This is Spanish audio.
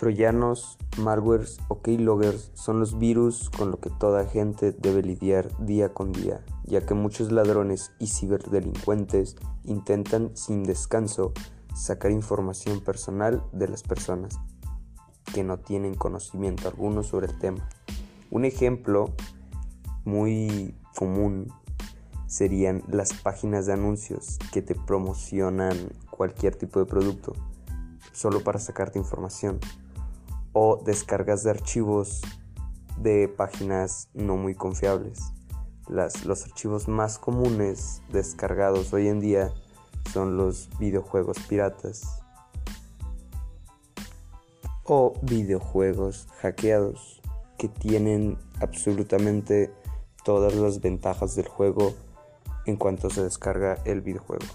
Troyanos, malwares o keyloggers son los virus con lo que toda gente debe lidiar día con día, ya que muchos ladrones y ciberdelincuentes intentan sin descanso sacar información personal de las personas que no tienen conocimiento alguno sobre el tema. Un ejemplo muy común serían las páginas de anuncios que te promocionan cualquier tipo de producto solo para sacarte información o descargas de archivos de páginas no muy confiables. Las, los archivos más comunes descargados hoy en día son los videojuegos piratas o videojuegos hackeados que tienen absolutamente todas las ventajas del juego en cuanto se descarga el videojuego.